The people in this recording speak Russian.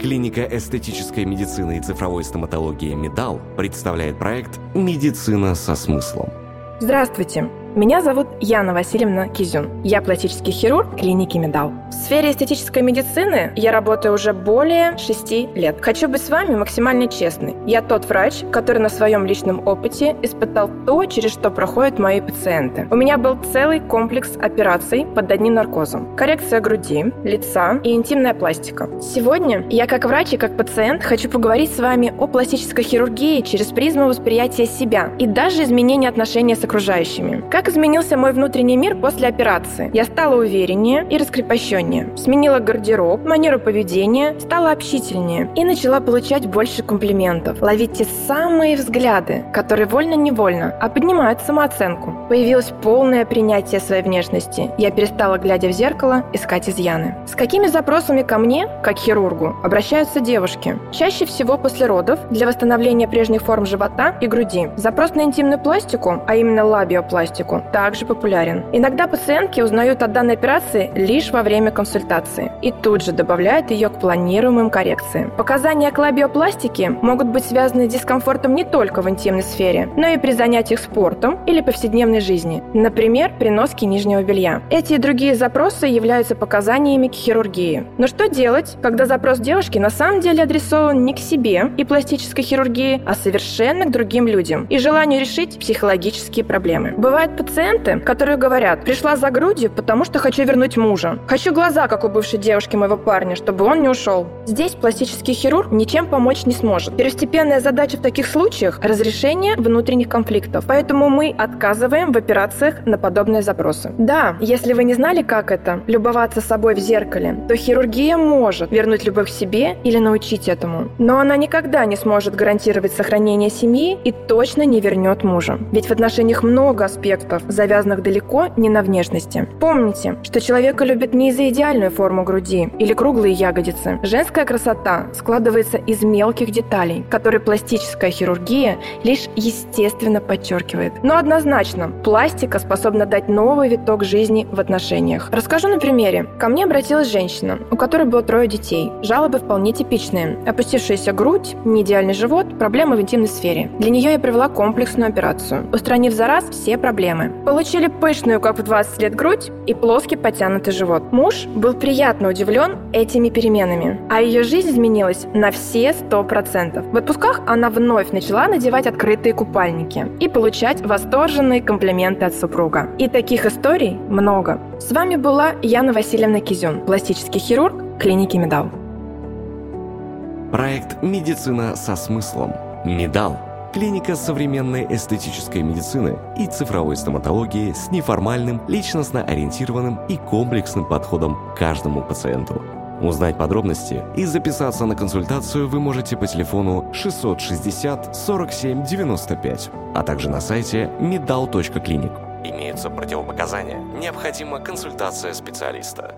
Клиника эстетической медицины и цифровой стоматологии «Медал» представляет проект «Медицина со смыслом». Здравствуйте! Меня зовут Яна Васильевна Кизюн. Я пластический хирург клиники Медал. В сфере эстетической медицины я работаю уже более шести лет. Хочу быть с вами максимально честной. Я тот врач, который на своем личном опыте испытал то, через что проходят мои пациенты. У меня был целый комплекс операций под одним наркозом. Коррекция груди, лица и интимная пластика. Сегодня я как врач и как пациент хочу поговорить с вами о пластической хирургии через призму восприятия себя и даже изменения отношения с окружающими. Как изменился мой внутренний мир после операции? Я стала увереннее и раскрепощеннее. Сменила гардероб, манеру поведения, стала общительнее и начала получать больше комплиментов. Ловить те самые взгляды, которые вольно-невольно, а поднимают самооценку. Появилось полное принятие своей внешности. Я перестала, глядя в зеркало, искать изъяны. С какими запросами ко мне, как хирургу, обращаются девушки? Чаще всего после родов для восстановления прежних форм живота и груди. Запрос на интимную пластику, а именно лабиопластику, диагностику также популярен. Иногда пациентки узнают о данной операции лишь во время консультации и тут же добавляют ее к планируемым коррекциям. Показания к лабиопластике могут быть связаны с дискомфортом не только в интимной сфере, но и при занятиях спортом или повседневной жизни, например, при носке нижнего белья. Эти и другие запросы являются показаниями к хирургии. Но что делать, когда запрос девушки на самом деле адресован не к себе и пластической хирургии, а совершенно к другим людям и желанию решить психологические проблемы? Бывает пациенты, которые говорят, пришла за грудью, потому что хочу вернуть мужа. Хочу глаза, как у бывшей девушки моего парня, чтобы он не ушел. Здесь пластический хирург ничем помочь не сможет. Первостепенная задача в таких случаях – разрешение внутренних конфликтов. Поэтому мы отказываем в операциях на подобные запросы. Да, если вы не знали, как это – любоваться собой в зеркале, то хирургия может вернуть любовь к себе или научить этому. Но она никогда не сможет гарантировать сохранение семьи и точно не вернет мужа. Ведь в отношениях много аспектов, аспектов, завязанных далеко не на внешности. Помните, что человека любят не из-за идеальную форму груди или круглые ягодицы. Женская красота складывается из мелких деталей, которые пластическая хирургия лишь естественно подчеркивает. Но однозначно, пластика способна дать новый виток жизни в отношениях. Расскажу на примере. Ко мне обратилась женщина, у которой было трое детей. Жалобы вполне типичные. Опустившаяся грудь, неидеальный живот, проблемы в интимной сфере. Для нее я провела комплексную операцию, устранив за раз все проблемы проблемы. Получили пышную, как в 20 лет, грудь и плоский потянутый живот. Муж был приятно удивлен этими переменами, а ее жизнь изменилась на все 100%. В отпусках она вновь начала надевать открытые купальники и получать восторженные комплименты от супруга. И таких историй много. С вами была Яна Васильевна Кизюн, пластический хирург клиники Медал. Проект «Медицина со смыслом». Медал – Клиника современной эстетической медицины и цифровой стоматологии с неформальным, личностно ориентированным и комплексным подходом к каждому пациенту. Узнать подробности и записаться на консультацию вы можете по телефону 660 47 95, а также на сайте medal.clinic. Имеются противопоказания. Необходима консультация специалиста.